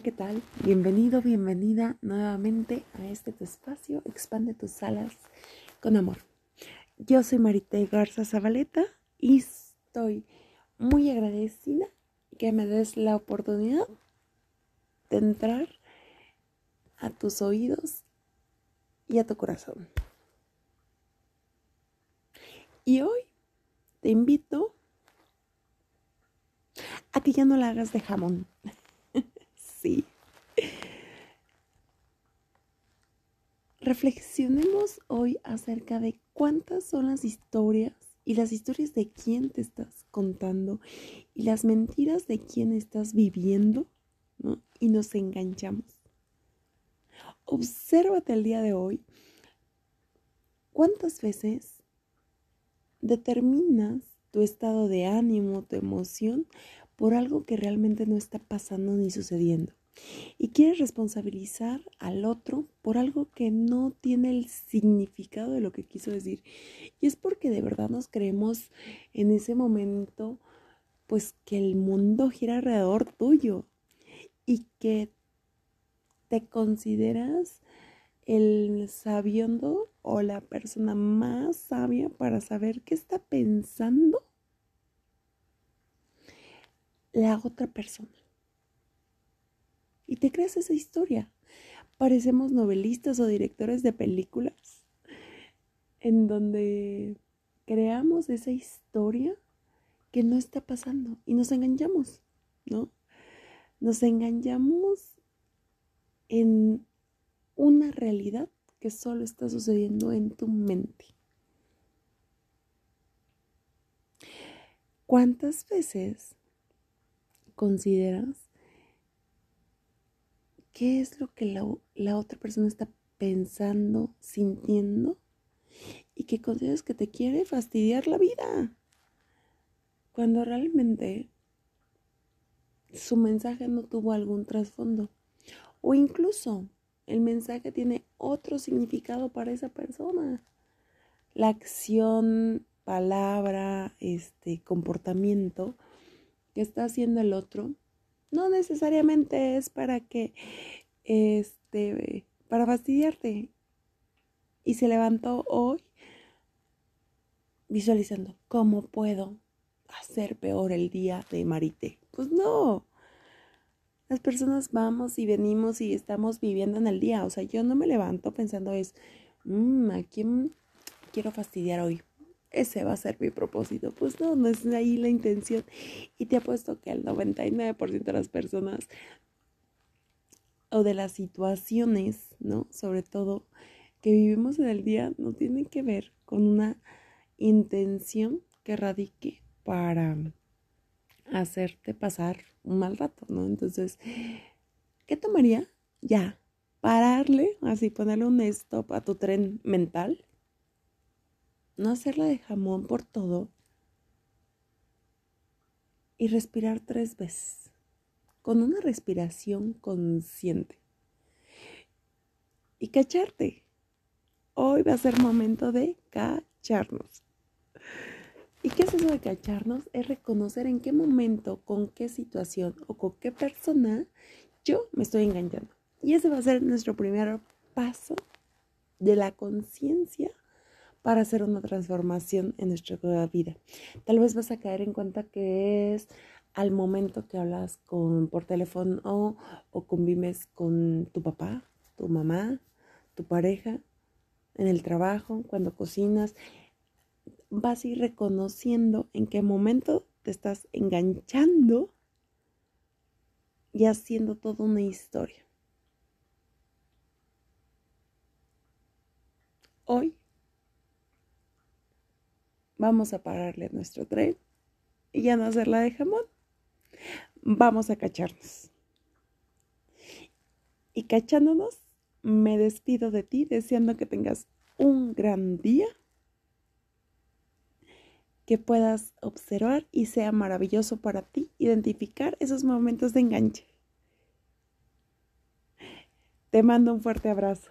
¿qué tal? Bienvenido, bienvenida nuevamente a este espacio, Expande tus alas con amor. Yo soy Marité Garza Zabaleta y estoy muy agradecida que me des la oportunidad de entrar a tus oídos y a tu corazón. Y hoy te invito a que ya no la hagas de jamón. Sí. Reflexionemos hoy acerca de cuántas son las historias y las historias de quién te estás contando y las mentiras de quién estás viviendo, ¿no? Y nos enganchamos. Obsérvate el día de hoy cuántas veces determinas tu estado de ánimo, tu emoción, por algo que realmente no está pasando ni sucediendo. Y quieres responsabilizar al otro por algo que no tiene el significado de lo que quiso decir. Y es porque de verdad nos creemos en ese momento, pues que el mundo gira alrededor tuyo y que te consideras el sabiendo o la persona más sabia para saber qué está pensando la otra persona. Y te creas esa historia. Parecemos novelistas o directores de películas en donde creamos esa historia que no está pasando y nos engañamos, ¿no? Nos engañamos en una realidad que solo está sucediendo en tu mente. ¿Cuántas veces consideras qué es lo que la, otra persona está pensando, sintiendo y que consideras que te quiere fastidiar la vida. Cuando realmente su mensaje no tuvo algún trasfondo. O incluso el mensaje tiene otro significado para esa persona. La acción, palabra, este comportamiento que está haciendo el otro no necesariamente es para que este para fastidiarte y se levantó hoy visualizando cómo puedo hacer peor el día de Marité. Pues no. Las personas vamos y venimos y estamos viviendo en el día. O sea, yo no me levanto pensando es, mmm, ¿a quién quiero fastidiar hoy? Ese va a ser mi propósito. Pues no, no es ahí la intención. Y te apuesto que el 99% de las personas o de las situaciones, ¿no? Sobre todo que vivimos en el día, no tienen que ver con una intención que radique para hacerte pasar un mal rato, ¿no? Entonces, ¿qué tomaría? Ya, pararle, así ponerle un stop a tu tren mental no hacerla de jamón por todo y respirar tres veces con una respiración consciente y cacharte. Hoy va a ser momento de cacharnos. ¿Y qué es eso de cacharnos? Es reconocer en qué momento, con qué situación o con qué persona yo me estoy engañando. Y ese va a ser nuestro primer paso de la conciencia para hacer una transformación en nuestra vida. Tal vez vas a caer en cuenta que es al momento que hablas con, por teléfono o, o convives con tu papá, tu mamá, tu pareja, en el trabajo, cuando cocinas, vas a ir reconociendo en qué momento te estás enganchando y haciendo toda una historia. Hoy Vamos a pararle a nuestro tren y ya no hacerla de jamón. Vamos a cacharnos. Y cachándonos, me despido de ti deseando que tengas un gran día, que puedas observar y sea maravilloso para ti identificar esos momentos de enganche. Te mando un fuerte abrazo.